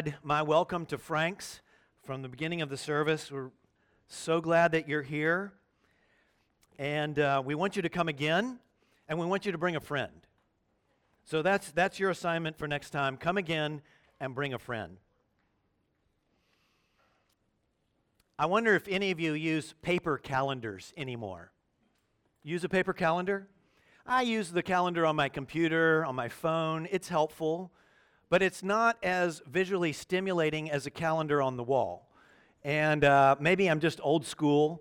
add my welcome to Frank's from the beginning of the service. We're so glad that you're here. And uh, we want you to come again, and we want you to bring a friend. So that's, that's your assignment for next time. Come again and bring a friend. I wonder if any of you use paper calendars anymore. Use a paper calendar? I use the calendar on my computer, on my phone. It's helpful, but it's not as visually stimulating as a calendar on the wall. And uh, maybe I'm just old school,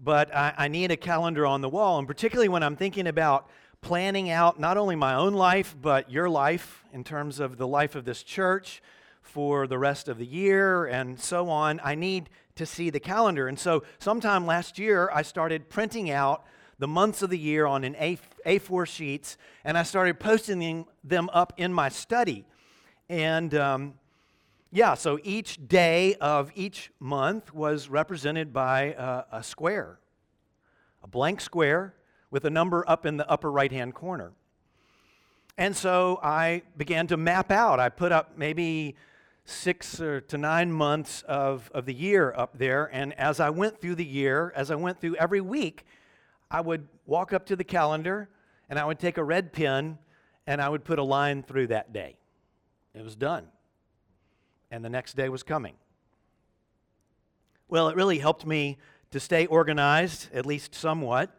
but I, I need a calendar on the wall. And particularly when I'm thinking about planning out not only my own life, but your life in terms of the life of this church for the rest of the year and so on, I need to see the calendar. And so, sometime last year, I started printing out the months of the year on an A, A4 sheets, and I started posting them up in my study. And um, yeah, so each day of each month was represented by a, a square, a blank square with a number up in the upper right hand corner. And so I began to map out. I put up maybe six or to nine months of, of the year up there. And as I went through the year, as I went through every week, I would walk up to the calendar and I would take a red pen and I would put a line through that day. It was done. And the next day was coming. Well, it really helped me to stay organized, at least somewhat.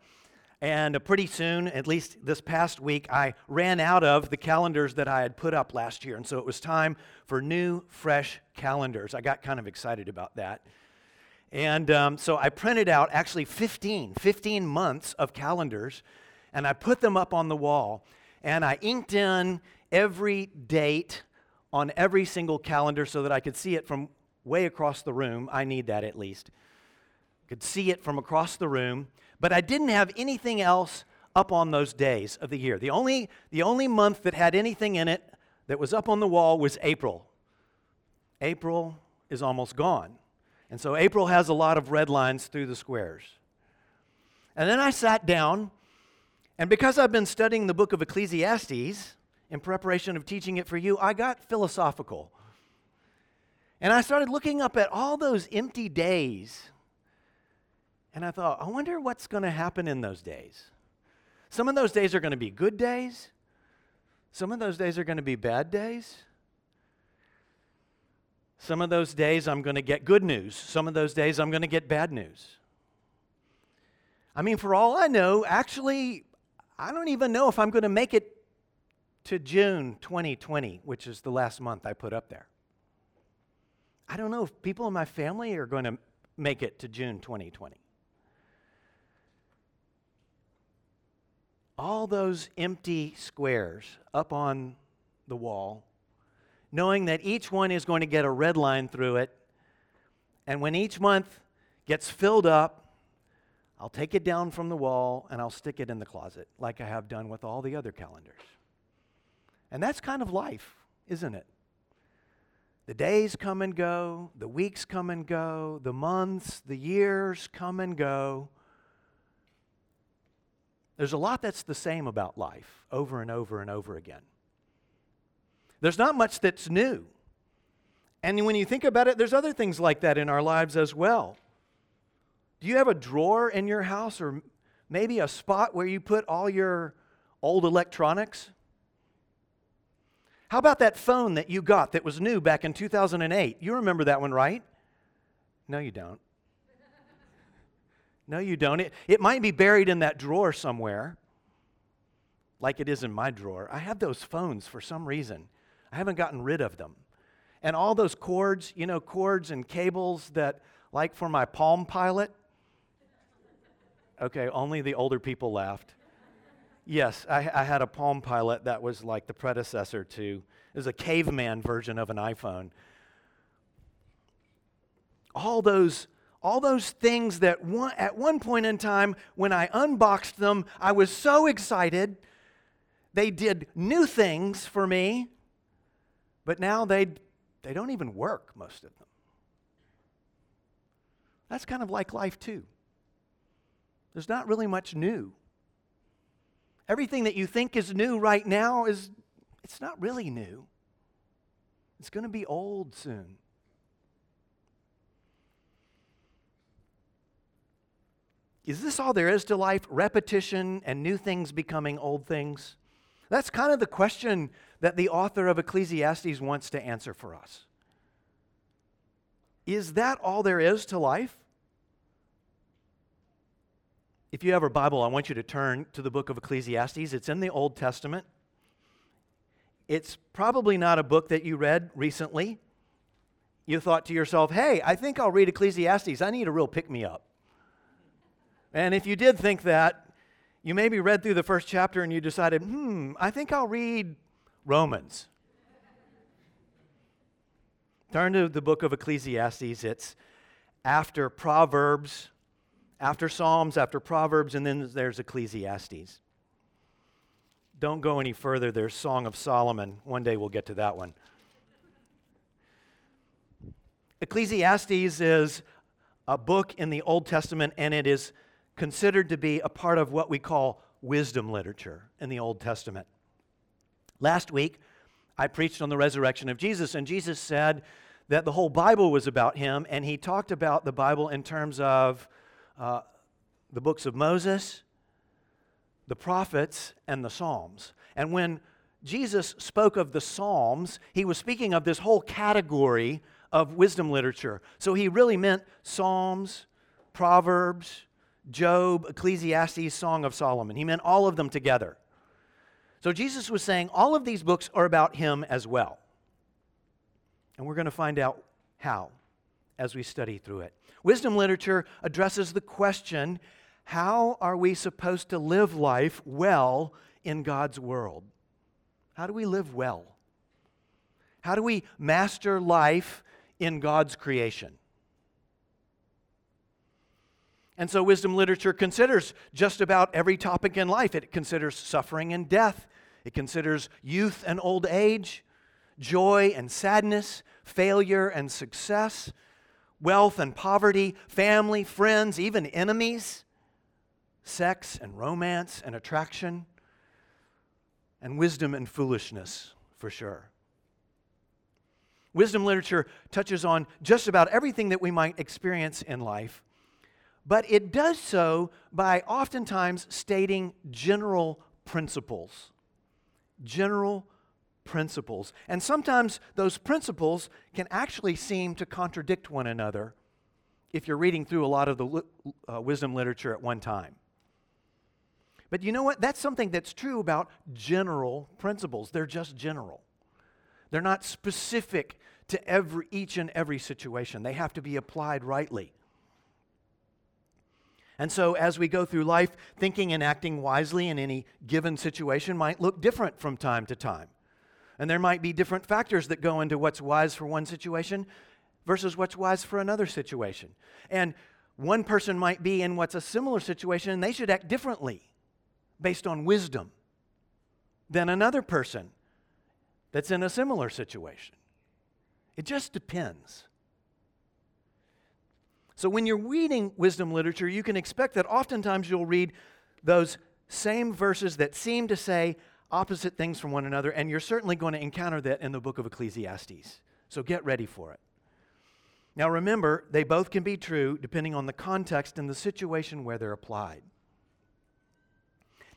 And pretty soon, at least this past week, I ran out of the calendars that I had put up last year. And so it was time for new, fresh calendars. I got kind of excited about that. And um, so I printed out actually 15, 15 months of calendars, and I put them up on the wall. And I inked in every date on every single calendar so that I could see it from way across the room. I need that at least. Could see it from across the room, but I didn't have anything else up on those days of the year. The only, the only month that had anything in it that was up on the wall was April. April is almost gone. And so April has a lot of red lines through the squares. And then I sat down, and because I've been studying the book of Ecclesiastes in preparation of teaching it for you, I got philosophical. And I started looking up at all those empty days. And I thought, I wonder what's going to happen in those days. Some of those days are going to be good days, some of those days are going to be bad days. Some of those days I'm going to get good news. Some of those days I'm going to get bad news. I mean, for all I know, actually, I don't even know if I'm going to make it to June 2020, which is the last month I put up there. I don't know if people in my family are going to make it to June 2020. All those empty squares up on the wall knowing that each one is going to get a red line through it. And when each month gets filled up, I'll take it down from the wall and I'll stick it in the closet, like I have done with all the other calendars. And that's kind of life, isn't it? The days come and go, the weeks come and go, the months, the years come and go. There's a lot that's the same about life over and over and over again. There's not much that's new. And when you think about it, there's other things like that in our lives as well. Do you have a drawer in your house or maybe a spot where you put all your old electronics? How about that phone that you got that was new back in 2008? You remember that one, right? No, you don't. No, you don't. It, it might be buried in that drawer somewhere, like it is in my drawer. I have those phones for some reason. I haven't gotten rid of them. And all those cords, you know, cords and cables that, like for my Palm Pilot. Okay, only the older people laughed. Yes, I, I had a Palm Pilot that was like the predecessor to, it was a caveman version of an iPhone. All those all those things that one, at one point in time when I unboxed them, I was so excited. They did new things for me. But now they, they don't even work, most of them. That's kind of like life, too. There's not really much new. Everything that you think is new right now is it's not really new. It's going to be old soon. Is this all there is to life? Repetition and new things becoming old things? That's kind of the question that the author of Ecclesiastes wants to answer for us. Is that all there is to life? If you have a Bible, I want you to turn to the book of Ecclesiastes. It's in the Old Testament. It's probably not a book that you read recently. You thought to yourself, hey, I think I'll read Ecclesiastes. I need a real pick me up. And if you did think that, you maybe read through the first chapter and you decided, hmm, I think I'll read Romans. Turn to the book of Ecclesiastes. It's after Proverbs, after Psalms, after Proverbs, and then there's Ecclesiastes. Don't go any further. There's Song of Solomon. One day we'll get to that one. Ecclesiastes is a book in the Old Testament, and it is considered to be a part of what we call wisdom literature in the Old Testament. Last week, I preached on the resurrection of Jesus, and Jesus said that the whole Bible was about him, and he talked about the Bible in terms of uh, the books of Moses, the prophets, and the Psalms. And when Jesus spoke of the Psalms, he was speaking of this whole category of wisdom literature. So he really meant Psalms, Proverbs, Job, Ecclesiastes, Song of Solomon. He meant all of them together. So Jesus was saying all of these books are about him as well. And we're going to find out how as we study through it. Wisdom literature addresses the question how are we supposed to live life well in God's world? How do we live well? How do we master life in God's creation? And so, wisdom literature considers just about every topic in life. It considers suffering and death, it considers youth and old age, joy and sadness, failure and success, wealth and poverty, family, friends, even enemies, sex and romance and attraction, and wisdom and foolishness, for sure. Wisdom literature touches on just about everything that we might experience in life but it does so by oftentimes stating general principles. General principles. And sometimes those principles can actually seem to contradict one another if you're reading through a lot of the uh, wisdom literature at one time. But you know what? That's something that's true about general principles. They're just general. They're not specific to every, each and every situation. They have to be applied rightly. And so, as we go through life, thinking and acting wisely in any given situation might look different from time to time. And there might be different factors that go into what's wise for one situation versus what's wise for another situation. And one person might be in what's a similar situation and they should act differently based on wisdom than another person that's in a similar situation. It just depends. So when you're reading wisdom literature, you can expect that oftentimes you'll read those same verses that seem to say opposite things from one another, and you're certainly going to encounter that in the book of Ecclesiastes. So get ready for it. Now remember, they both can be true depending on the context and the situation where they're applied.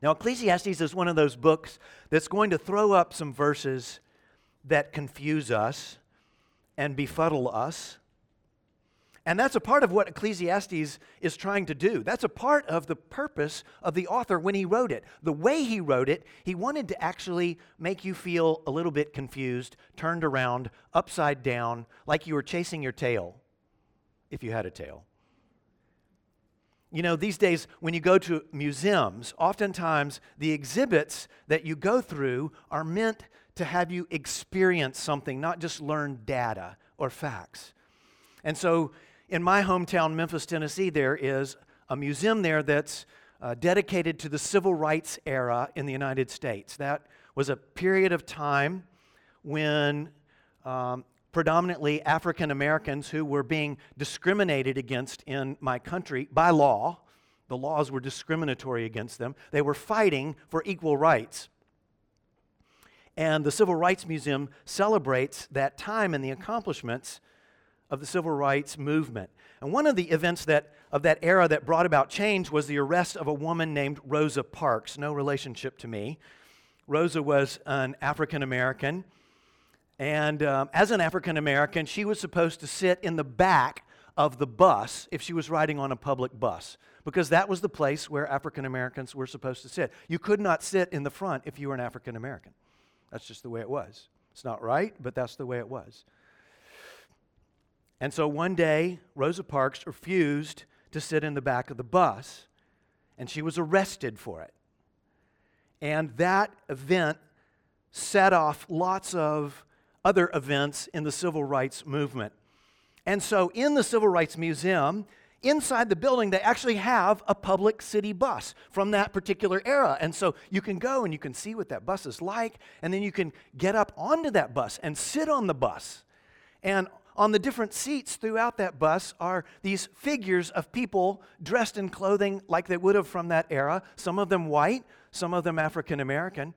Now, Ecclesiastes is one of those books that's going to throw up some verses that confuse us and befuddle us and that's a part of what Ecclesiastes is trying to do. That's a part of the purpose of the author when he wrote it. The way he wrote it, he wanted to actually make you feel a little bit confused, turned around, upside down, like you were chasing your tail, if you had a tail. You know, these days, when you go to museums, oftentimes the exhibits that you go through are meant to have you experience something, not just learn data or facts. And so in my hometown, Memphis, Tennessee, there is a museum there that's uh, dedicated to the civil rights era in the United States. That was a period of time when um, predominantly African Americans who were being discriminated against in my country by law, the laws were discriminatory against them, they were fighting for equal rights. And the Civil Rights Museum celebrates that time and the accomplishments of the civil rights movement. And one of the events that, of that era that brought about change was the arrest of a woman named Rosa Parks, no relationship to me. Rosa was an African American. And um, as an African American, she was supposed to sit in the back of the bus if she was riding on a public bus, because that was the place where African Americans were supposed to sit. You could not sit in the front if you were an African American. That's just the way it was. It's not right, but that's the way it was. And so one day, Rosa Parks refused to sit in the back of the bus, and she was arrested for it. And that event set off lots of other events in the civil rights movement. And so, in the Civil Rights Museum, inside the building, they actually have a public city bus from that particular era. And so you can go and you can see what that bus is like, and then you can get up onto that bus and sit on the bus. And on the different seats throughout that bus are these figures of people dressed in clothing like they would have from that era, some of them white, some of them African American.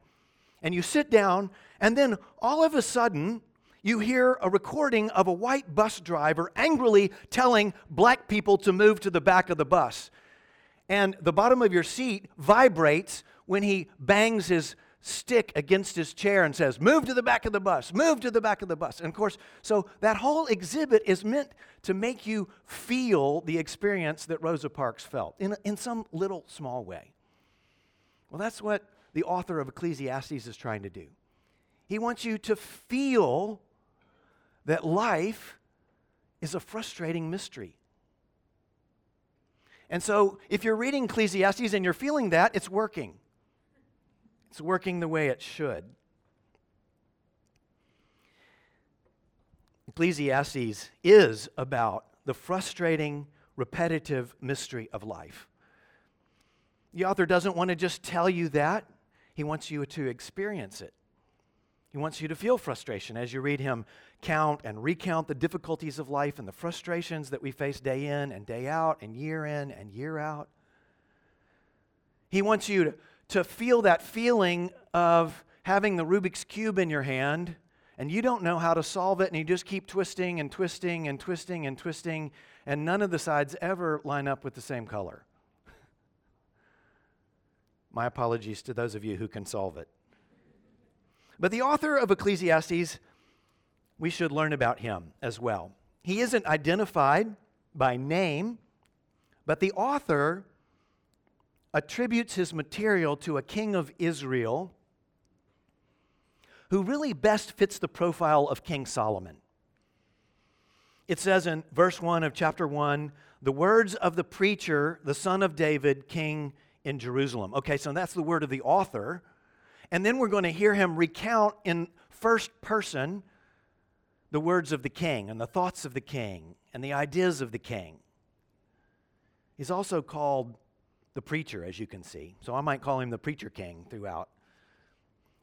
And you sit down, and then all of a sudden, you hear a recording of a white bus driver angrily telling black people to move to the back of the bus. And the bottom of your seat vibrates when he bangs his stick against his chair and says, Move to the back of the bus, move to the back of the bus. And of course, so that whole exhibit is meant to make you feel the experience that Rosa Parks felt in, in some little small way. Well, that's what the author of Ecclesiastes is trying to do. He wants you to feel that life is a frustrating mystery. And so, if you're reading Ecclesiastes and you're feeling that, it's working. It's working the way it should. Ecclesiastes is about the frustrating, repetitive mystery of life. The author doesn't want to just tell you that, he wants you to experience it. He wants you to feel frustration as you read him count and recount the difficulties of life and the frustrations that we face day in and day out and year in and year out. He wants you to to feel that feeling of having the Rubik's Cube in your hand and you don't know how to solve it and you just keep twisting and twisting and twisting and twisting and none of the sides ever line up with the same color. My apologies to those of you who can solve it. But the author of Ecclesiastes, we should learn about him as well. He isn't identified by name, but the author attributes his material to a king of Israel who really best fits the profile of King Solomon. It says in verse 1 of chapter 1 the words of the preacher, the son of David, king in Jerusalem. Okay, so that's the word of the author. And then we're going to hear him recount in first person the words of the king and the thoughts of the king and the ideas of the king. He's also called the preacher, as you can see. So I might call him the preacher king throughout.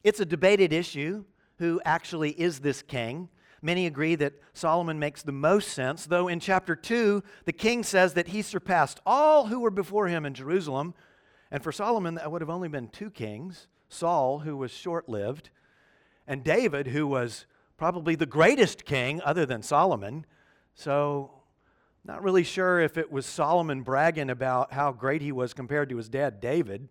It's a debated issue who actually is this king. Many agree that Solomon makes the most sense, though in chapter 2, the king says that he surpassed all who were before him in Jerusalem. And for Solomon, that would have only been two kings Saul, who was short lived, and David, who was probably the greatest king other than Solomon. So not really sure if it was Solomon bragging about how great he was compared to his dad, David.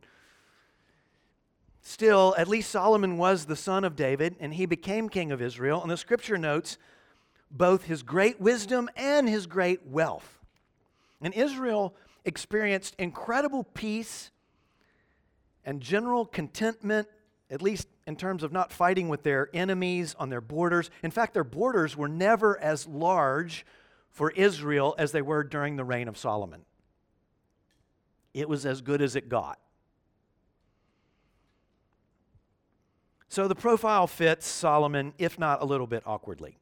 Still, at least Solomon was the son of David, and he became king of Israel. And the scripture notes both his great wisdom and his great wealth. And Israel experienced incredible peace and general contentment, at least in terms of not fighting with their enemies on their borders. In fact, their borders were never as large for Israel as they were during the reign of Solomon. It was as good as it got. So the profile fits Solomon, if not a little bit awkwardly.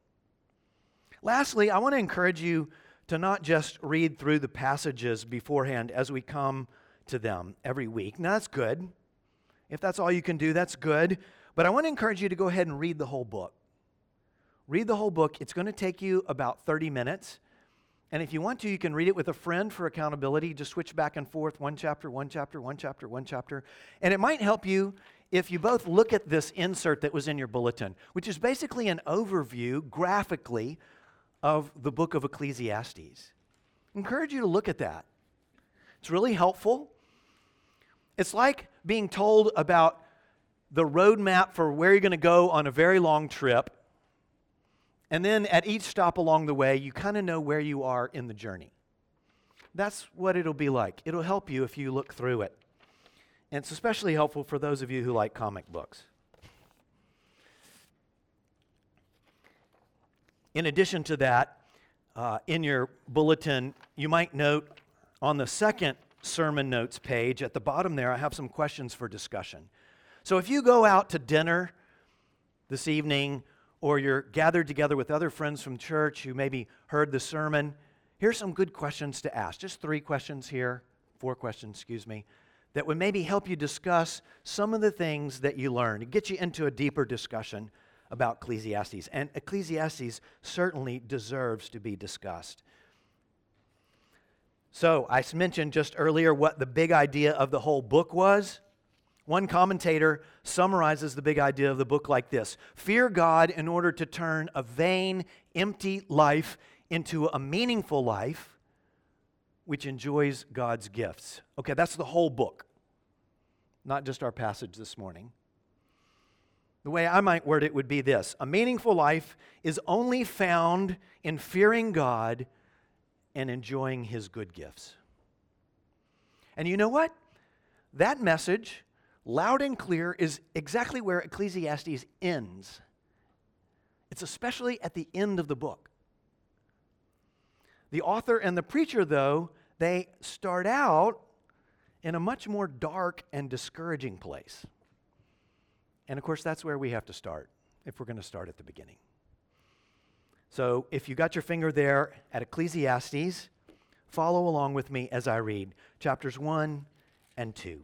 Lastly, I want to encourage you to not just read through the passages beforehand as we come to them every week. Now, that's good. If that's all you can do, that's good. But I want to encourage you to go ahead and read the whole book. Read the whole book. It's going to take you about 30 minutes. And if you want to, you can read it with a friend for accountability. Just switch back and forth one chapter, one chapter, one chapter, one chapter. And it might help you if you both look at this insert that was in your bulletin, which is basically an overview graphically of the book of Ecclesiastes. I encourage you to look at that. It's really helpful. It's like being told about the roadmap for where you're going to go on a very long trip. And then at each stop along the way, you kind of know where you are in the journey. That's what it'll be like. It'll help you if you look through it. And it's especially helpful for those of you who like comic books. In addition to that, uh, in your bulletin, you might note on the second sermon notes page at the bottom there, I have some questions for discussion. So if you go out to dinner this evening or you're gathered together with other friends from church who maybe heard the sermon, here's some good questions to ask. Just three questions here, four questions, excuse me, that would maybe help you discuss some of the things that you learned, get you into a deeper discussion about Ecclesiastes. And Ecclesiastes certainly deserves to be discussed. So, I mentioned just earlier what the big idea of the whole book was. One commentator summarizes the big idea of the book like this Fear God in order to turn a vain, empty life into a meaningful life which enjoys God's gifts. Okay, that's the whole book, not just our passage this morning. The way I might word it would be this A meaningful life is only found in fearing God and enjoying His good gifts. And you know what? That message loud and clear, is exactly where Ecclesiastes ends. It's especially at the end of the book. The author and the preacher, though, they start out in a much more dark and discouraging place. And of course, that's where we have to start if we're going to start at the beginning. So if you got your finger there at Ecclesiastes, follow along with me as I read chapters 1 and 2.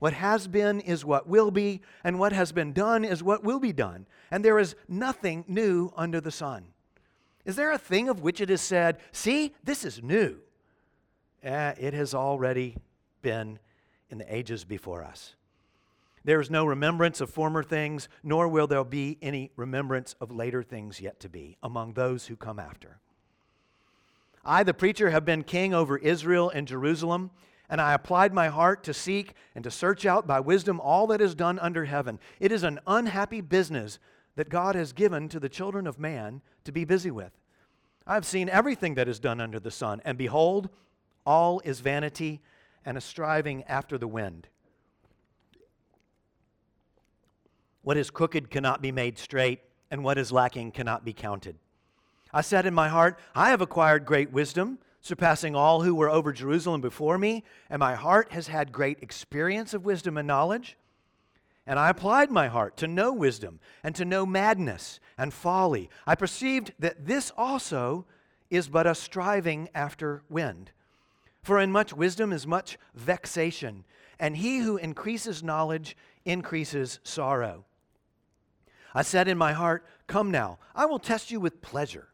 What has been is what will be, and what has been done is what will be done. And there is nothing new under the sun. Is there a thing of which it is said, See, this is new? Eh, it has already been in the ages before us. There is no remembrance of former things, nor will there be any remembrance of later things yet to be among those who come after. I, the preacher, have been king over Israel and Jerusalem and I applied my heart to seek and to search out by wisdom all that is done under heaven. It is an unhappy business that God has given to the children of man to be busy with. I have seen everything that is done under the sun, and behold, all is vanity and a striving after the wind. What is crooked cannot be made straight, and what is lacking cannot be counted. I said in my heart, I have acquired great wisdom surpassing all who were over Jerusalem before me, and my heart has had great experience of wisdom and knowledge. And I applied my heart to know wisdom and to know madness and folly. I perceived that this also is but a striving after wind. For in much wisdom is much vexation, and he who increases knowledge increases sorrow. I said in my heart, Come now, I will test you with pleasure.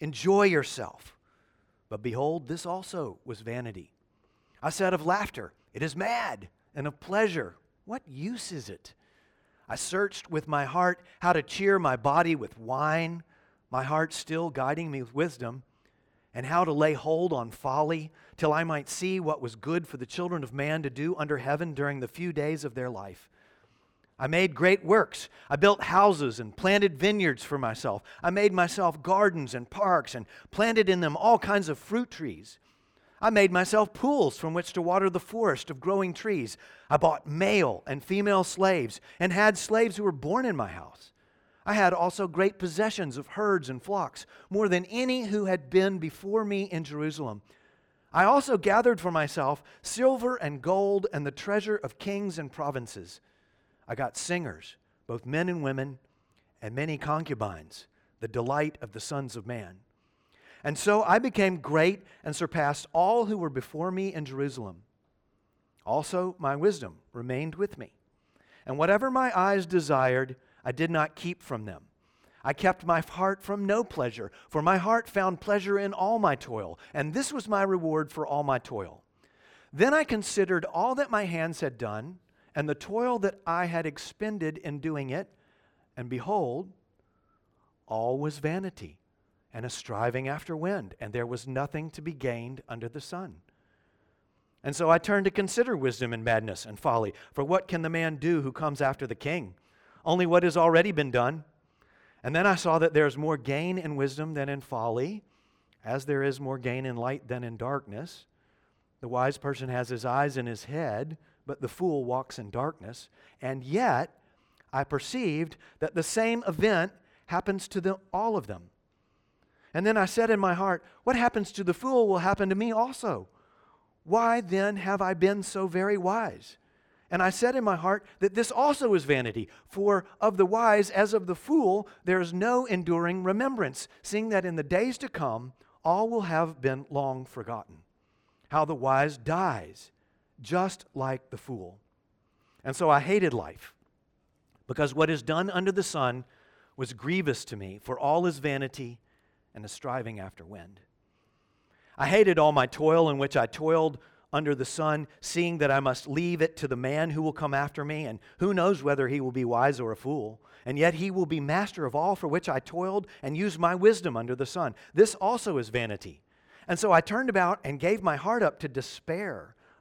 Enjoy yourself. But behold, this also was vanity. I said of laughter, It is mad, and of pleasure, What use is it? I searched with my heart how to cheer my body with wine, my heart still guiding me with wisdom, and how to lay hold on folly, till I might see what was good for the children of man to do under heaven during the few days of their life. I made great works. I built houses and planted vineyards for myself. I made myself gardens and parks and planted in them all kinds of fruit trees. I made myself pools from which to water the forest of growing trees. I bought male and female slaves and had slaves who were born in my house. I had also great possessions of herds and flocks, more than any who had been before me in Jerusalem. I also gathered for myself silver and gold and the treasure of kings and provinces. I got singers, both men and women, and many concubines, the delight of the sons of man. And so I became great and surpassed all who were before me in Jerusalem. Also, my wisdom remained with me. And whatever my eyes desired, I did not keep from them. I kept my heart from no pleasure, for my heart found pleasure in all my toil, and this was my reward for all my toil. Then I considered all that my hands had done, and the toil that I had expended in doing it, and behold, all was vanity and a striving after wind, and there was nothing to be gained under the sun. And so I turned to consider wisdom and madness and folly. For what can the man do who comes after the king? Only what has already been done. And then I saw that there is more gain in wisdom than in folly, as there is more gain in light than in darkness. The wise person has his eyes in his head, but the fool walks in darkness. And yet, I perceived that the same event happens to them, all of them. And then I said in my heart, What happens to the fool will happen to me also. Why then have I been so very wise? And I said in my heart that this also is vanity, for of the wise as of the fool there is no enduring remembrance, seeing that in the days to come all will have been long forgotten. How the wise dies, just like the fool. And so I hated life, because what is done under the sun was grievous to me, for all is vanity and a striving after wind. I hated all my toil in which I toiled under the sun, seeing that I must leave it to the man who will come after me, and who knows whether he will be wise or a fool. And yet he will be master of all for which I toiled and used my wisdom under the sun. This also is vanity. And so I turned about and gave my heart up to despair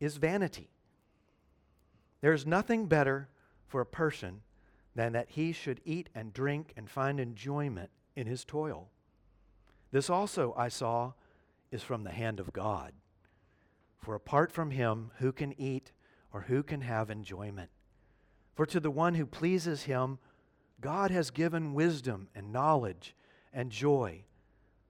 is vanity. There is nothing better for a person than that he should eat and drink and find enjoyment in his toil. This also I saw is from the hand of God. For apart from him, who can eat or who can have enjoyment? For to the one who pleases him, God has given wisdom and knowledge and joy.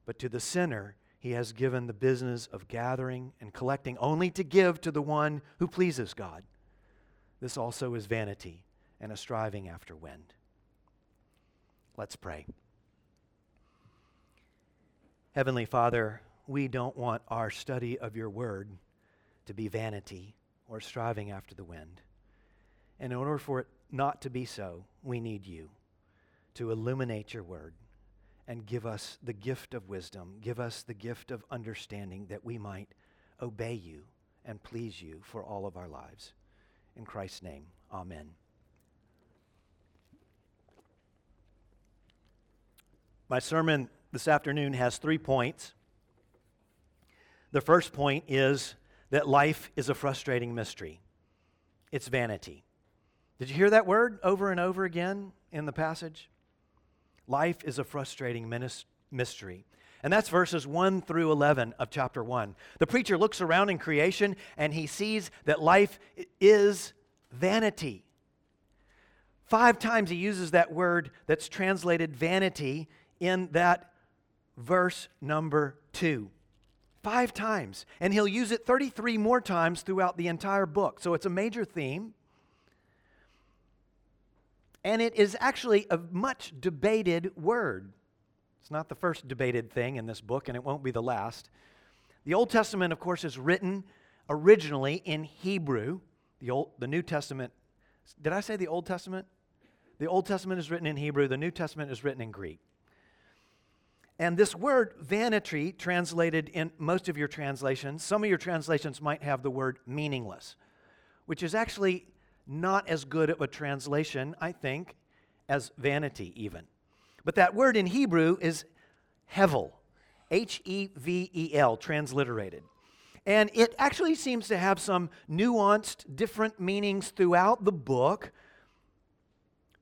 But to the sinner, he has given the business of gathering and collecting only to give to the one who pleases God. This also is vanity and a striving after wind. Let's pray. Heavenly Father, we don't want our study of your word to be vanity or striving after the wind. And in order for it not to be so, we need you to illuminate your word and give us the gift of wisdom, give us the gift of understanding that we might obey you and please you for all of our lives. In Christ's name, amen. My sermon this afternoon has three points. The first point is that life is a frustrating mystery, it's vanity. Did you hear that word over and over again in the passage? Life is a frustrating mystery. And that's verses 1 through 11 of chapter 1. The preacher looks around in creation and he sees that life is vanity. Five times he uses that word that's translated vanity in that verse number 2. Five times. And he'll use it 33 more times throughout the entire book. So it's a major theme. And it is actually a much debated word. It's not the first debated thing in this book, and it won't be the last. The Old Testament, of course, is written originally in Hebrew. The, Old, the New Testament, did I say the Old Testament? The Old Testament is written in Hebrew, the New Testament is written in Greek. And this word vanity, translated in most of your translations, some of your translations might have the word meaningless, which is actually not as good of a translation, I think, as vanity, even. But that word in Hebrew is hevel, H E V E L, transliterated. And it actually seems to have some nuanced, different meanings throughout the book.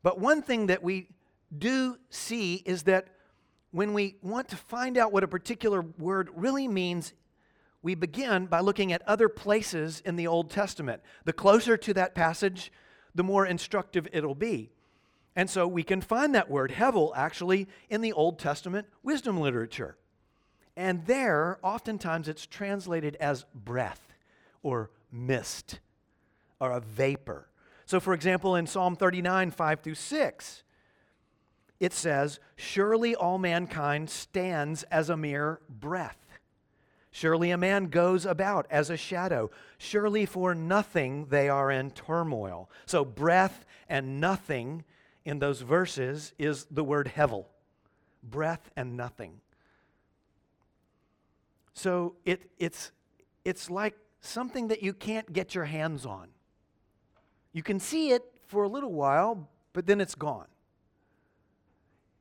But one thing that we do see is that when we want to find out what a particular word really means, we begin by looking at other places in the Old Testament. The closer to that passage, the more instructive it'll be. And so we can find that word, hevel, actually in the Old Testament wisdom literature. And there, oftentimes, it's translated as breath or mist or a vapor. So, for example, in Psalm 39, 5 through 6, it says, Surely all mankind stands as a mere breath. Surely a man goes about as a shadow. Surely for nothing they are in turmoil. So, breath and nothing in those verses is the word hevel breath and nothing. So it, it's, it's like something that you can't get your hands on. You can see it for a little while, but then it's gone.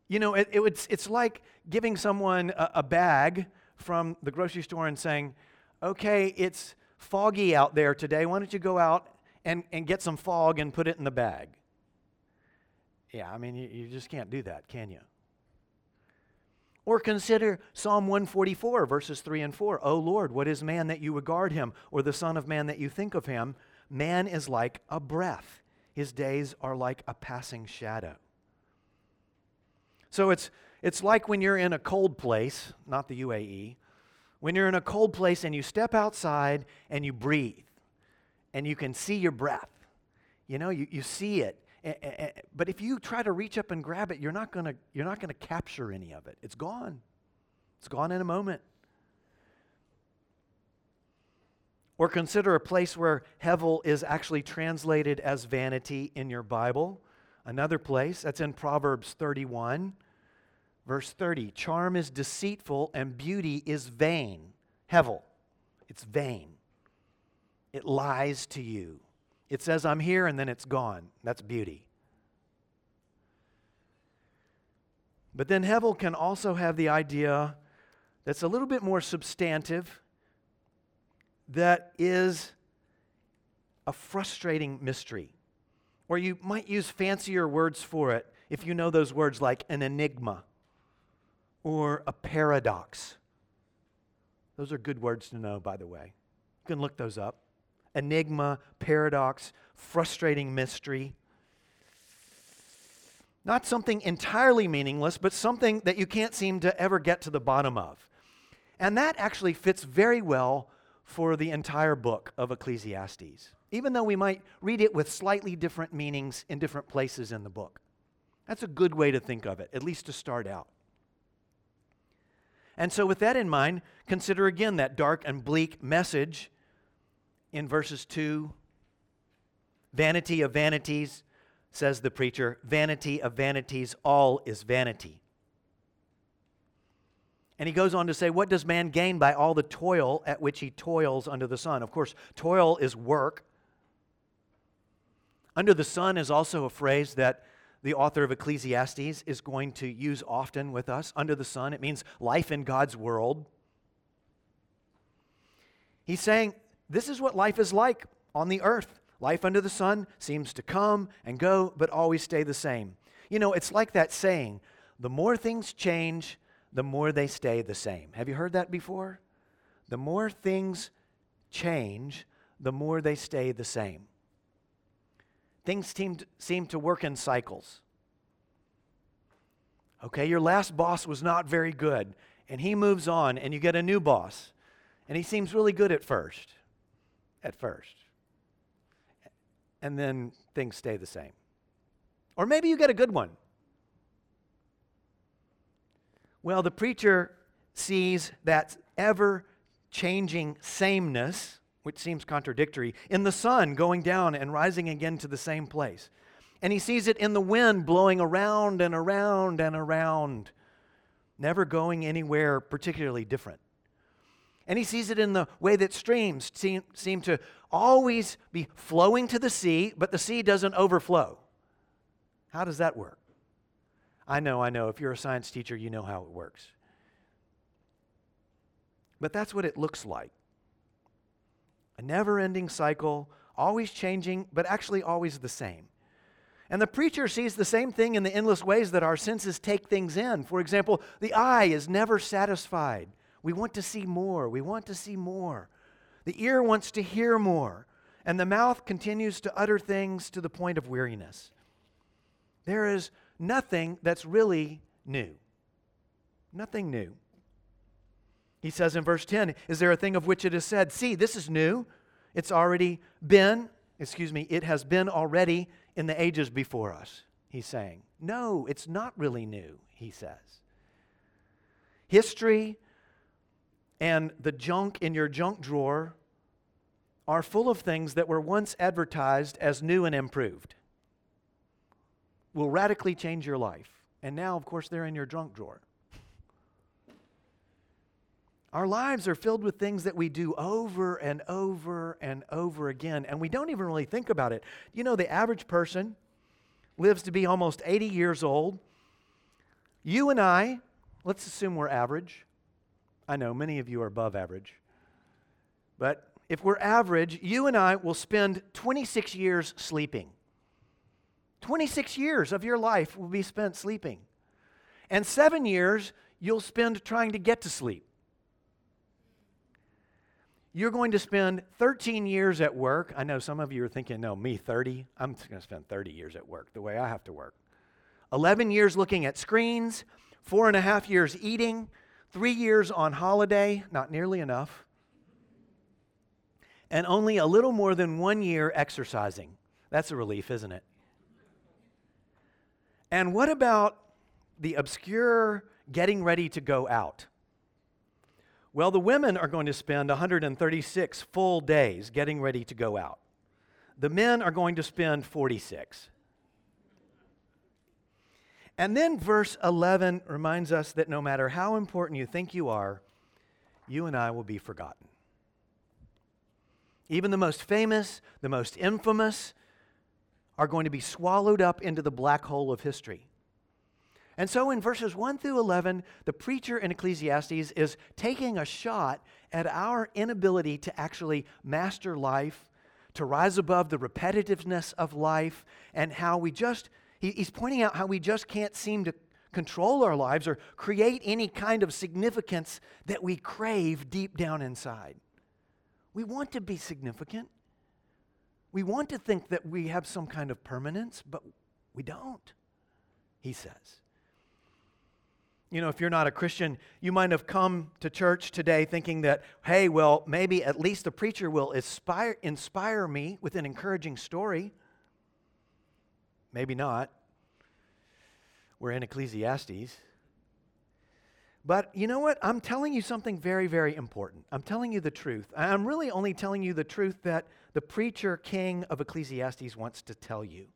You know, it, it would, it's like giving someone a, a bag from the grocery store and saying, okay, it's foggy out there today. Why don't you go out and, and get some fog and put it in the bag? Yeah, I mean, you, you just can't do that, can you? Or consider Psalm 144, verses 3 and 4. O Lord, what is man that you regard him, or the Son of Man that you think of him? Man is like a breath, his days are like a passing shadow. So it's, it's like when you're in a cold place, not the UAE, when you're in a cold place and you step outside and you breathe and you can see your breath. You know, you, you see it but if you try to reach up and grab it, you're not going to capture any of it. It's gone. It's gone in a moment. Or consider a place where Hevel is actually translated as vanity in your Bible. Another place, that's in Proverbs 31, verse 30. Charm is deceitful and beauty is vain. Hevel, it's vain. It lies to you. It says, I'm here, and then it's gone. That's beauty. But then Hevel can also have the idea that's a little bit more substantive, that is a frustrating mystery. Or you might use fancier words for it if you know those words like an enigma or a paradox. Those are good words to know, by the way. You can look those up enigma, paradox, frustrating mystery. Not something entirely meaningless, but something that you can't seem to ever get to the bottom of. And that actually fits very well for the entire book of Ecclesiastes, even though we might read it with slightly different meanings in different places in the book. That's a good way to think of it, at least to start out. And so, with that in mind, consider again that dark and bleak message in verses 2 Vanity of vanities, says the preacher, vanity of vanities, all is vanity. And he goes on to say, What does man gain by all the toil at which he toils under the sun? Of course, toil is work. Under the sun is also a phrase that the author of Ecclesiastes is going to use often with us. Under the sun, it means life in God's world. He's saying this is what life is like on the earth. Life under the sun seems to come and go, but always stay the same. You know, it's like that saying the more things change, the more they stay the same. Have you heard that before? The more things change, the more they stay the same. Things seem seem to work in cycles. Okay, your last boss was not very good, and he moves on, and you get a new boss, and he seems really good at first at first. And then things stay the same. Or maybe you get a good one. Well, the preacher sees that ever changing sameness, which seems contradictory, in the sun going down and rising again to the same place. And he sees it in the wind blowing around and around and around. never going anywhere particularly different. And he sees it in the way that streams seem, seem to always be flowing to the sea, but the sea doesn't overflow. How does that work? I know, I know. If you're a science teacher, you know how it works. But that's what it looks like a never ending cycle, always changing, but actually always the same. And the preacher sees the same thing in the endless ways that our senses take things in. For example, the eye is never satisfied. We want to see more. We want to see more. The ear wants to hear more. And the mouth continues to utter things to the point of weariness. There is nothing that's really new. Nothing new. He says in verse 10 Is there a thing of which it is said, See, this is new? It's already been, excuse me, it has been already in the ages before us, he's saying. No, it's not really new, he says. History and the junk in your junk drawer are full of things that were once advertised as new and improved will radically change your life. And now, of course, they're in your junk drawer. Our lives are filled with things that we do over and over and over again, and we don't even really think about it. You know, the average person lives to be almost 80 years old. You and I, let's assume we're average. I know many of you are above average. But if we're average, you and I will spend 26 years sleeping. 26 years of your life will be spent sleeping. And seven years you'll spend trying to get to sleep. You're going to spend 13 years at work. I know some of you are thinking, no, me 30? I'm going to spend 30 years at work the way I have to work. 11 years looking at screens, four and a half years eating, three years on holiday, not nearly enough, and only a little more than one year exercising. That's a relief, isn't it? And what about the obscure getting ready to go out? Well, the women are going to spend 136 full days getting ready to go out. The men are going to spend 46. And then verse 11 reminds us that no matter how important you think you are, you and I will be forgotten. Even the most famous, the most infamous, are going to be swallowed up into the black hole of history. And so in verses 1 through 11, the preacher in Ecclesiastes is taking a shot at our inability to actually master life, to rise above the repetitiveness of life, and how we just, he's pointing out how we just can't seem to control our lives or create any kind of significance that we crave deep down inside. We want to be significant. We want to think that we have some kind of permanence, but we don't, he says. You know, if you're not a Christian, you might have come to church today thinking that, hey, well, maybe at least the preacher will inspire, inspire me with an encouraging story. Maybe not. We're in Ecclesiastes. But you know what? I'm telling you something very, very important. I'm telling you the truth. I'm really only telling you the truth that the preacher king of Ecclesiastes wants to tell you.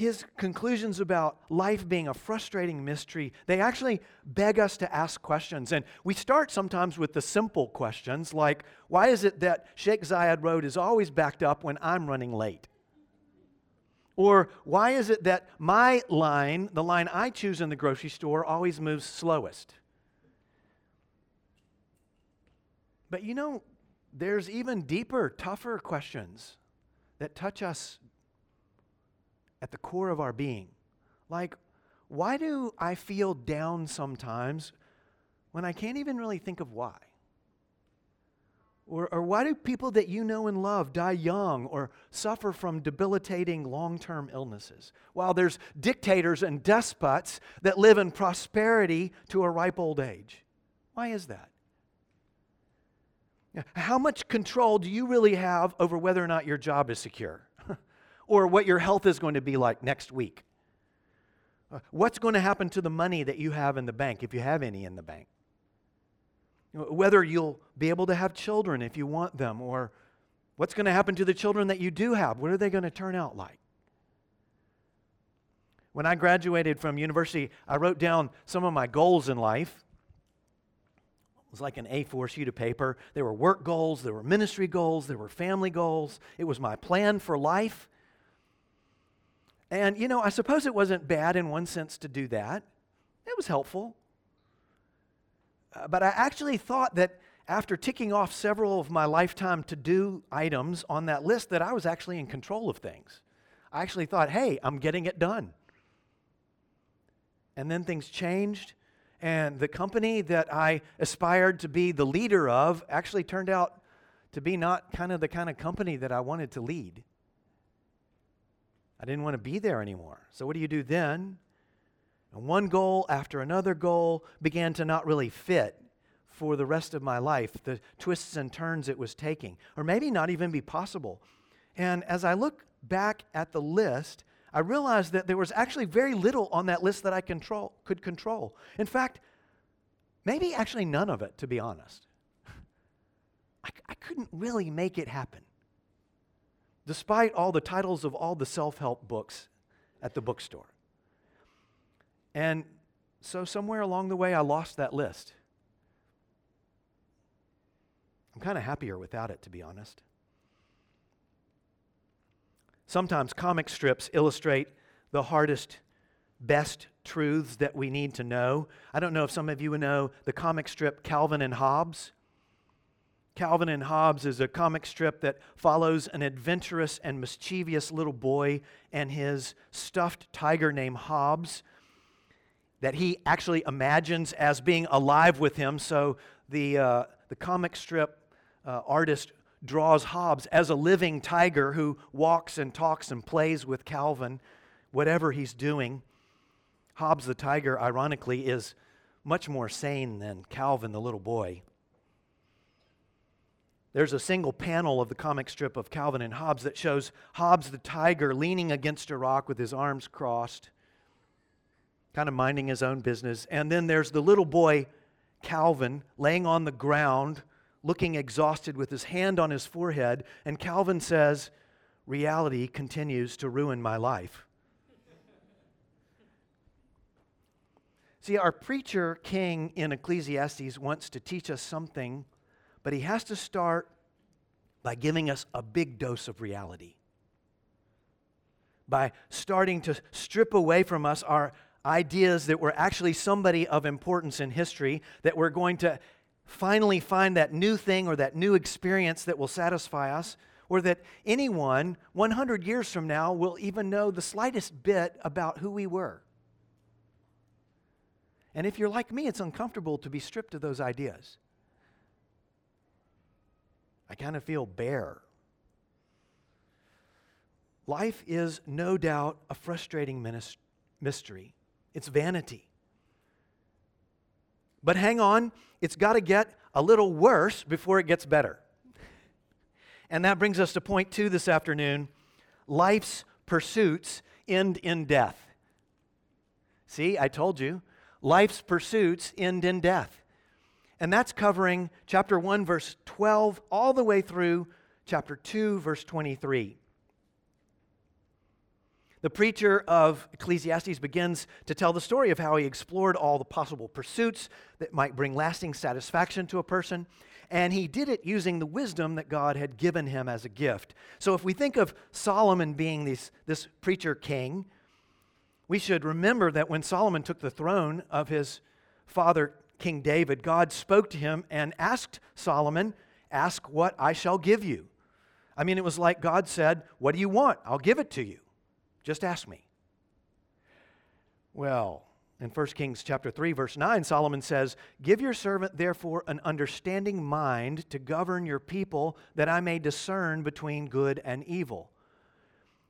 His conclusions about life being a frustrating mystery, they actually beg us to ask questions. And we start sometimes with the simple questions like, why is it that Sheikh Zayed Road is always backed up when I'm running late? Or why is it that my line, the line I choose in the grocery store, always moves slowest? But you know, there's even deeper, tougher questions that touch us at the core of our being. Like, why do I feel down sometimes when I can't even really think of why? Or, or why do people that you know and love die young or suffer from debilitating long term illnesses? While there's dictators and despots that live in prosperity to a ripe old age. Why is that? How much control do you really have over whether or not your job is secure? Or what your health is going to be like next week? Uh, what's going to happen to the money that you have in the bank, if you have any in the bank? whether you'll be able to have children if you want them, or what's going to happen to the children that you do have? What are they going to turn out like? When I graduated from university, I wrote down some of my goals in life. It was like an A4 sheet of paper. There were work goals, there were ministry goals, there were family goals. It was my plan for life. And, you know, I suppose it wasn't bad in one sense to do that. It was helpful. Uh, but I actually thought that after ticking off several of my lifetime to do items on that list, that I was actually in control of things. I actually thought, hey, I'm getting it done. And then things changed, and the company that I aspired to be the leader of actually turned out to be not kind of the kind of company that I wanted to lead. I didn't want to be there anymore. So, what do you do then? And one goal after another goal began to not really fit for the rest of my life, the twists and turns it was taking, or maybe not even be possible. And as I look back at the list, I realized that there was actually very little on that list that I control, could control. In fact, maybe actually none of it, to be honest. I, I couldn't really make it happen, despite all the titles of all the self help books at the bookstore. And so, somewhere along the way, I lost that list. I'm kind of happier without it, to be honest. Sometimes comic strips illustrate the hardest, best truths that we need to know. I don't know if some of you know the comic strip Calvin and Hobbes. Calvin and Hobbes is a comic strip that follows an adventurous and mischievous little boy and his stuffed tiger named Hobbes that he actually imagines as being alive with him. So the, uh, the comic strip uh, artist draws Hobbes as a living tiger who walks and talks and plays with Calvin, whatever he's doing. Hobbes the tiger, ironically, is much more sane than Calvin the little boy. There's a single panel of the comic strip of Calvin and Hobbes that shows Hobbes the tiger leaning against a rock with his arms crossed, kind of minding his own business. And then there's the little boy, Calvin, laying on the ground looking exhausted with his hand on his forehead, and Calvin says, Reality continues to ruin my life. See, our preacher king in Ecclesiastes wants to teach us something, but he has to start by giving us a big dose of reality. By starting to strip away from us our ideas that we're actually somebody of importance in history, that we're going to finally find that new thing or that new experience that will satisfy us, or that anyone 100 years from now will even know the slightest bit about who we were. And if you're like me, it's uncomfortable to be stripped of those ideas. I kind of feel bare. Life is no doubt a frustrating mystery. It's vanity. But hang on, it's got to get a little worse before it gets better. And that brings us to point two this afternoon life's pursuits end in death. See, I told you, life's pursuits end in death. And that's covering chapter 1, verse 12, all the way through chapter 2, verse 23. The preacher of Ecclesiastes begins to tell the story of how he explored all the possible pursuits that might bring lasting satisfaction to a person, and he did it using the wisdom that God had given him as a gift. So if we think of Solomon being this, this preacher king, we should remember that when Solomon took the throne of his father, King David, God spoke to him and asked Solomon, Ask what I shall give you. I mean, it was like God said, What do you want? I'll give it to you. Just ask me. Well, in 1 Kings chapter 3 verse 9 Solomon says, "Give your servant therefore an understanding mind to govern your people that I may discern between good and evil."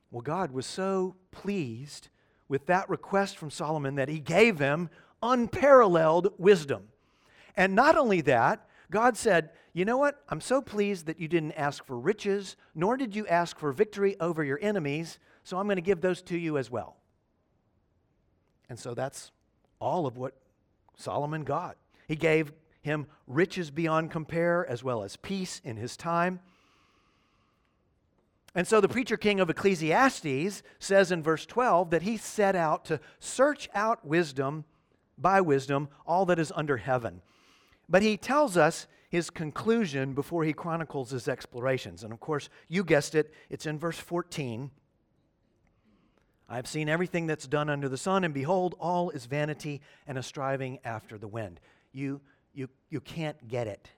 Well, God was so pleased with that request from Solomon that he gave him unparalleled wisdom. And not only that, God said, You know what? I'm so pleased that you didn't ask for riches, nor did you ask for victory over your enemies, so I'm going to give those to you as well. And so that's all of what Solomon got. He gave him riches beyond compare as well as peace in his time. And so the preacher king of Ecclesiastes says in verse 12 that he set out to search out wisdom, by wisdom, all that is under heaven. But he tells us his conclusion before he chronicles his explorations. And of course, you guessed it, it's in verse 14. I have seen everything that's done under the sun, and behold, all is vanity and a striving after the wind. You, you, you can't get it.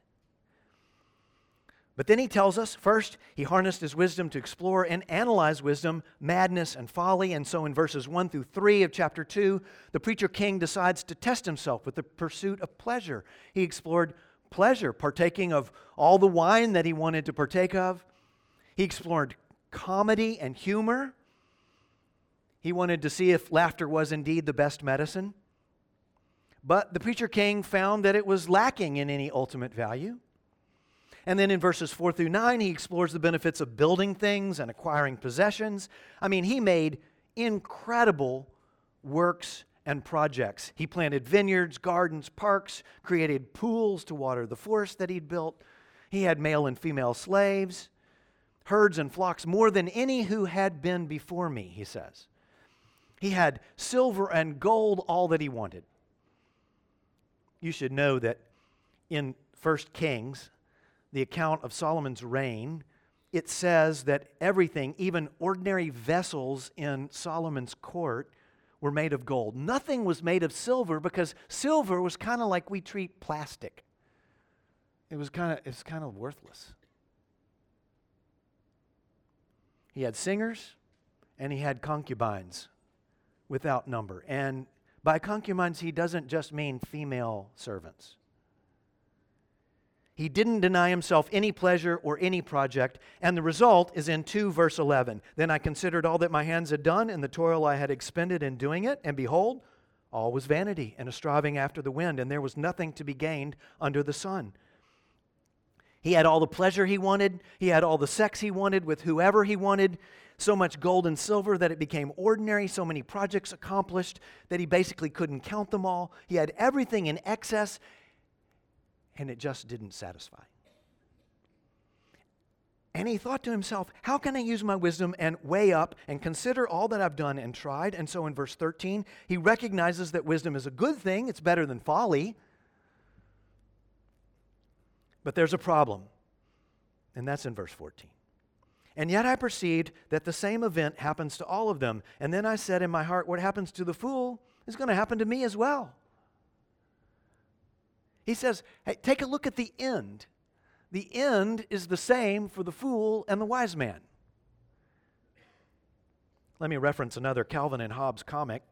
But then he tells us first, he harnessed his wisdom to explore and analyze wisdom, madness, and folly. And so in verses 1 through 3 of chapter 2, the preacher king decides to test himself with the pursuit of pleasure. He explored pleasure, partaking of all the wine that he wanted to partake of. He explored comedy and humor. He wanted to see if laughter was indeed the best medicine. But the preacher king found that it was lacking in any ultimate value. And then in verses 4 through 9, he explores the benefits of building things and acquiring possessions. I mean, he made incredible works and projects. He planted vineyards, gardens, parks, created pools to water the forest that he'd built. He had male and female slaves, herds and flocks, more than any who had been before me, he says. He had silver and gold, all that he wanted. You should know that in 1 Kings, the account of Solomon's reign, it says that everything, even ordinary vessels in Solomon's court, were made of gold. Nothing was made of silver because silver was kind of like we treat plastic. It was kind of it's kind of worthless. He had singers and he had concubines without number. And by concubines he doesn't just mean female servants. He didn't deny himself any pleasure or any project, and the result is in 2 verse 11. Then I considered all that my hands had done and the toil I had expended in doing it, and behold, all was vanity and a striving after the wind, and there was nothing to be gained under the sun. He had all the pleasure he wanted, he had all the sex he wanted with whoever he wanted, so much gold and silver that it became ordinary, so many projects accomplished that he basically couldn't count them all. He had everything in excess, and it just didn't satisfy. And he thought to himself, How can I use my wisdom and weigh up and consider all that I've done and tried? And so in verse 13, he recognizes that wisdom is a good thing, it's better than folly. But there's a problem, and that's in verse 14. And yet I perceived that the same event happens to all of them. And then I said in my heart, What happens to the fool is going to happen to me as well. He says, hey, take a look at the end. The end is the same for the fool and the wise man. Let me reference another Calvin and Hobbes comic.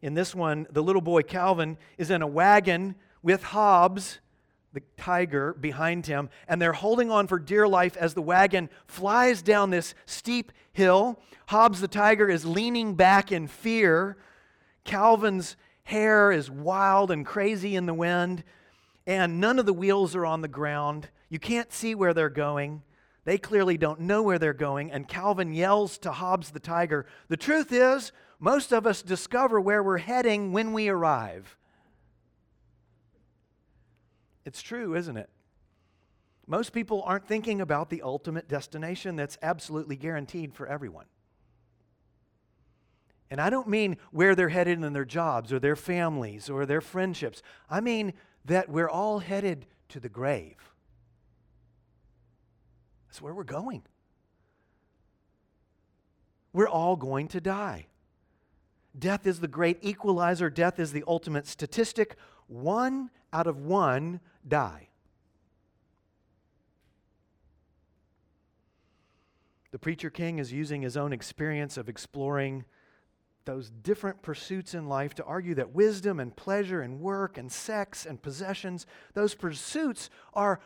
In this one, the little boy Calvin is in a wagon with Hobbes, the tiger, behind him, and they're holding on for dear life as the wagon flies down this steep hill. Hobbes, the tiger, is leaning back in fear. Calvin's hair is wild and crazy in the wind, and none of the wheels are on the ground. You can't see where they're going. They clearly don't know where they're going. And Calvin yells to Hobbes the tiger The truth is, most of us discover where we're heading when we arrive. It's true, isn't it? Most people aren't thinking about the ultimate destination that's absolutely guaranteed for everyone. And I don't mean where they're headed in their jobs or their families or their friendships. I mean that we're all headed to the grave. That's where we're going. We're all going to die. Death is the great equalizer, death is the ultimate statistic. One out of one die. The preacher king is using his own experience of exploring those different pursuits in life to argue that wisdom and pleasure and work and sex and possessions, those pursuits are,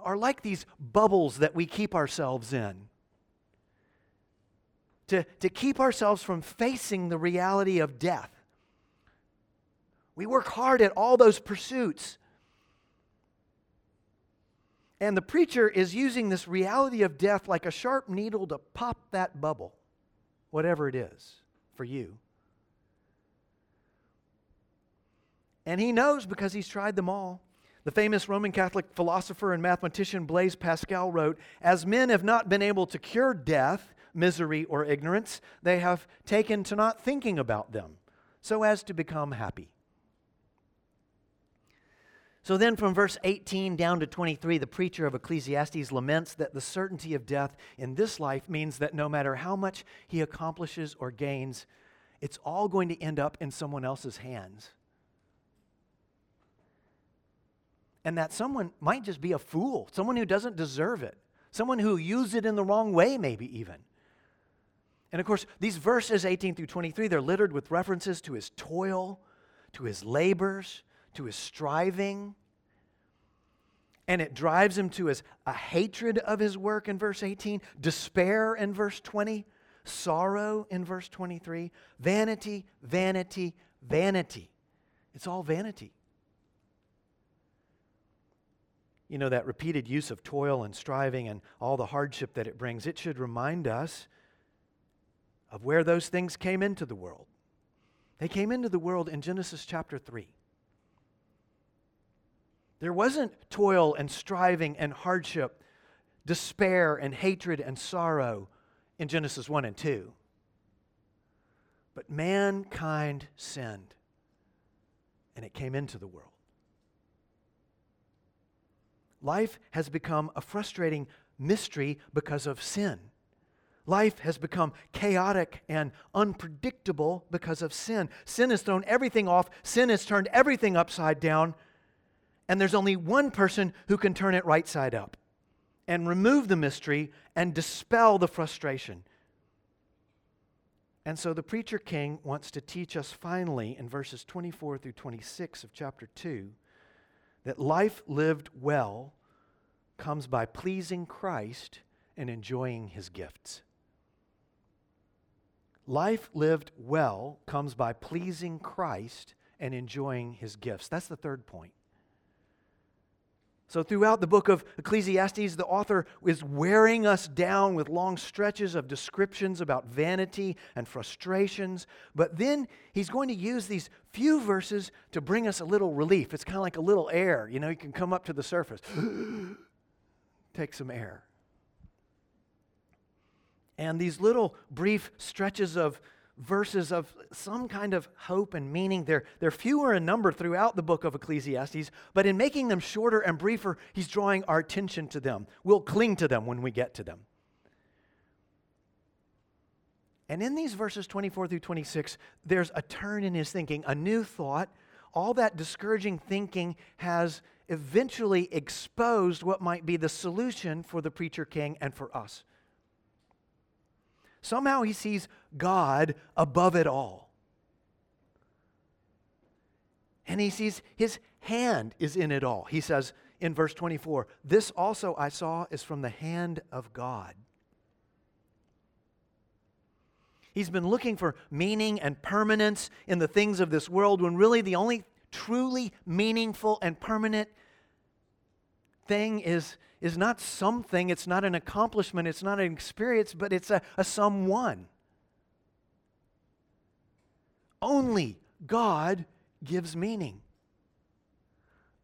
are like these bubbles that we keep ourselves in. To, to keep ourselves from facing the reality of death. We work hard at all those pursuits. And the preacher is using this reality of death like a sharp needle to pop that bubble, whatever it is for you. And he knows because he's tried them all The famous Roman Catholic philosopher and mathematician Blaise Pascal wrote As men have not been able to cure death, misery, or ignorance, they have taken to not thinking about them so as to become happy. So then, from verse 18 down to 23, the preacher of Ecclesiastes laments that the certainty of death in this life means that no matter how much he accomplishes or gains, it's all going to end up in someone else's hands. And that someone might just be a fool, someone who doesn't deserve it, someone who used it in the wrong way, maybe even. And of course, these verses 18 through 23, they're littered with references to his toil, to his labors, to his striving. And it drives him to his, a hatred of his work in verse 18, despair in verse 20, sorrow in verse 23, vanity, vanity, vanity. It's all vanity. You know, that repeated use of toil and striving and all the hardship that it brings, it should remind us of where those things came into the world. They came into the world in Genesis chapter 3. There wasn't toil and striving and hardship, despair and hatred and sorrow in Genesis 1 and 2. But mankind sinned, and it came into the world. Life has become a frustrating mystery because of sin. Life has become chaotic and unpredictable because of sin. Sin has thrown everything off, sin has turned everything upside down, and there's only one person who can turn it right side up and remove the mystery and dispel the frustration. And so the preacher king wants to teach us finally in verses 24 through 26 of chapter 2 that life lived well comes by pleasing Christ and enjoying his gifts. Life lived well comes by pleasing Christ and enjoying his gifts. That's the third point. So, throughout the book of Ecclesiastes, the author is wearing us down with long stretches of descriptions about vanity and frustrations. But then he's going to use these few verses to bring us a little relief. It's kind of like a little air. You know, you can come up to the surface, take some air. And these little brief stretches of verses of some kind of hope and meaning. They're, they're fewer in number throughout the book of Ecclesiastes, but in making them shorter and briefer, he's drawing our attention to them. We'll cling to them when we get to them. And in these verses 24 through 26, there's a turn in his thinking, a new thought. All that discouraging thinking has eventually exposed what might be the solution for the preacher king and for us. Somehow he sees God above it all. And he sees his hand is in it all. He says in verse 24, This also I saw is from the hand of God. He's been looking for meaning and permanence in the things of this world when really the only truly meaningful and permanent thing is is not something, it's not an accomplishment, it's not an experience, but it's a, a someone. Only God gives meaning.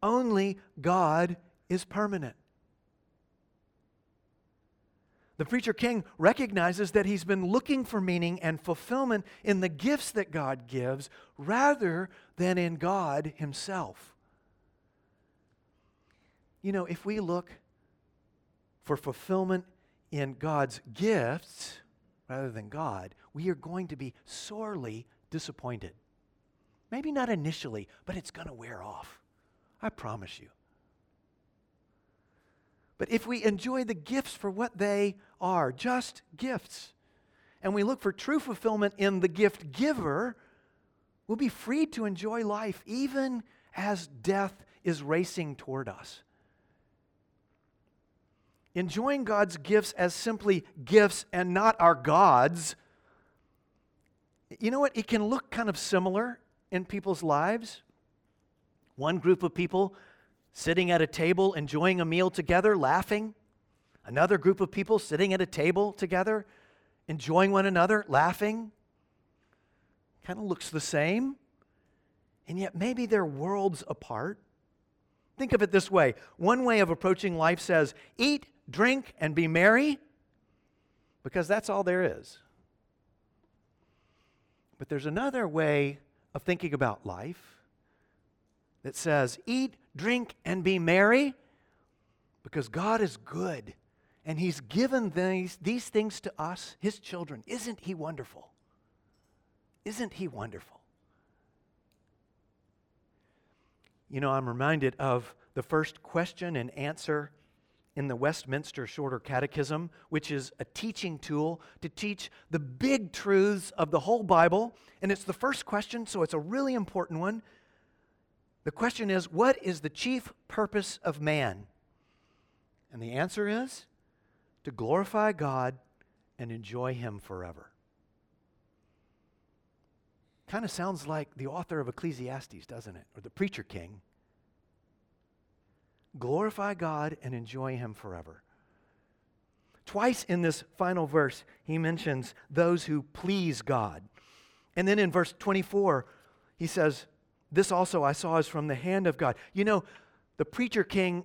Only God is permanent. The preacher king recognizes that he's been looking for meaning and fulfillment in the gifts that God gives rather than in God himself. You know, if we look for fulfillment in God's gifts rather than God, we are going to be sorely disappointed. Maybe not initially, but it's going to wear off. I promise you. But if we enjoy the gifts for what they are, just gifts, and we look for true fulfillment in the gift giver, we'll be free to enjoy life even as death is racing toward us enjoying God's gifts as simply gifts and not our gods, you know what? It can look kind of similar in people's lives. One group of people sitting at a table enjoying a meal together, laughing. Another group of people sitting at a table together, enjoying one another, laughing. Kind of looks the same. And yet, maybe they're worlds apart. Think of it this way one way of approaching life says, eat, drink, and be merry, because that's all there is. But there's another way of thinking about life that says, eat, drink, and be merry, because God is good and He's given these, these things to us, His children. Isn't He wonderful? Isn't He wonderful? You know, I'm reminded of the first question and answer in the Westminster Shorter Catechism, which is a teaching tool to teach the big truths of the whole Bible. And it's the first question, so it's a really important one. The question is What is the chief purpose of man? And the answer is to glorify God and enjoy Him forever. Kind of sounds like the author of Ecclesiastes, doesn't it? Or the preacher king. Glorify God and enjoy Him forever. Twice in this final verse, he mentions those who please God. And then in verse 24, he says, This also I saw is from the hand of God. You know, the preacher king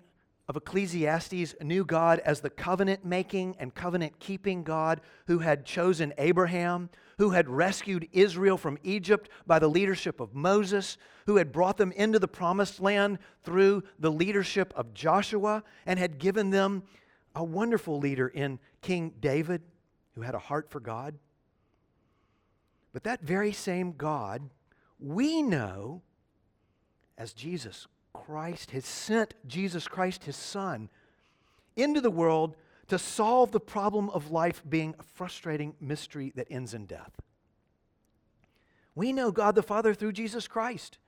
of Ecclesiastes knew God as the covenant making and covenant keeping God who had chosen Abraham, who had rescued Israel from Egypt by the leadership of Moses, who had brought them into the promised land through the leadership of Joshua, and had given them a wonderful leader in King David who had a heart for God. But that very same God, we know as Jesus Christ has sent Jesus Christ, his Son, into the world to solve the problem of life being a frustrating mystery that ends in death. We know God the Father through Jesus Christ.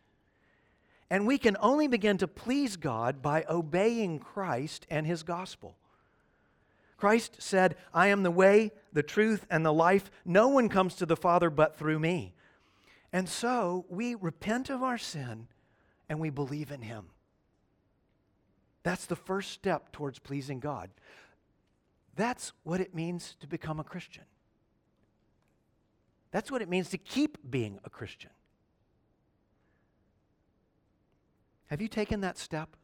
And we can only begin to please God by obeying Christ and his gospel. Christ said, I am the way, the truth, and the life. No one comes to the Father but through me. And so we repent of our sin and we believe in Him. That's the first step towards pleasing God. That's what it means to become a Christian. That's what it means to keep being a Christian. Have you taken that step?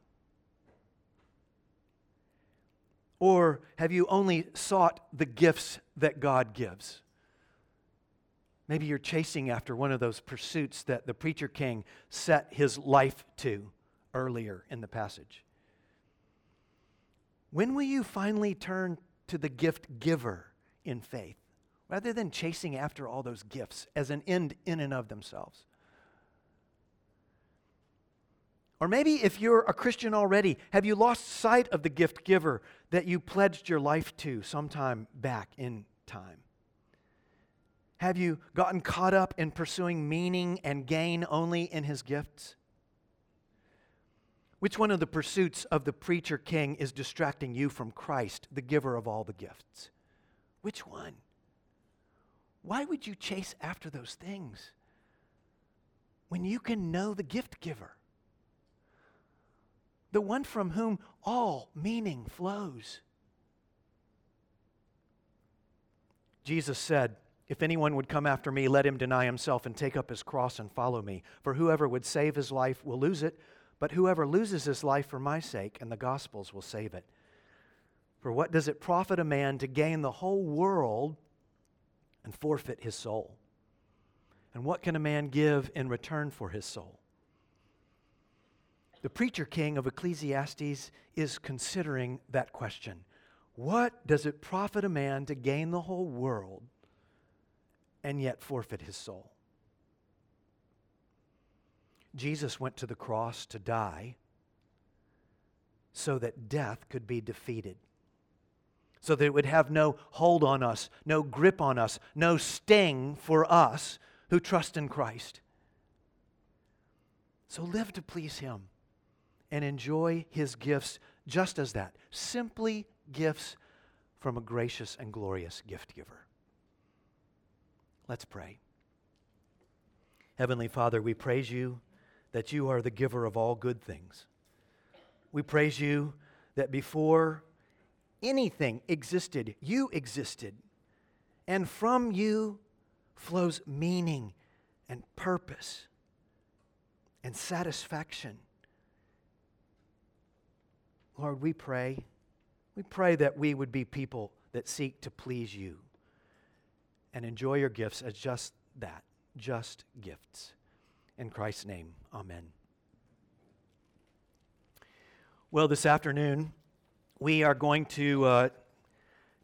Or have you only sought the gifts that God gives? Maybe you're chasing after one of those pursuits that the preacher king set his life to earlier in the passage. When will you finally turn to the gift giver in faith rather than chasing after all those gifts as an end in and of themselves? Or maybe if you're a Christian already, have you lost sight of the gift giver that you pledged your life to sometime back in time? Have you gotten caught up in pursuing meaning and gain only in his gifts? Which one of the pursuits of the preacher king is distracting you from Christ, the giver of all the gifts? Which one? Why would you chase after those things when you can know the gift giver? The one from whom all meaning flows. Jesus said, if anyone would come after me, let him deny himself and take up his cross and follow me. For whoever would save his life will lose it, but whoever loses his life for my sake and the gospel's will save it. For what does it profit a man to gain the whole world and forfeit his soul? And what can a man give in return for his soul? The preacher king of Ecclesiastes is considering that question. What does it profit a man to gain the whole world and yet forfeit his soul. Jesus went to the cross to die so that death could be defeated, so that it would have no hold on us, no grip on us, no sting for us who trust in Christ. So live to please Him and enjoy His gifts just as that simply gifts from a gracious and glorious gift giver. Let's pray. Heavenly Father, we praise you that you are the giver of all good things. We praise you that before anything existed, you existed. And from you flows meaning and purpose and satisfaction. Lord, we pray. We pray that we would be people that seek to please you and enjoy your gifts as just that, just gifts. In Christ's name, amen. Well, this afternoon, we are going to uh,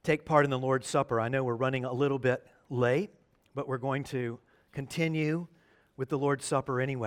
take part in the Lord's Supper. I know we're running a little bit late, but we're going to continue with the Lord's Supper anyway.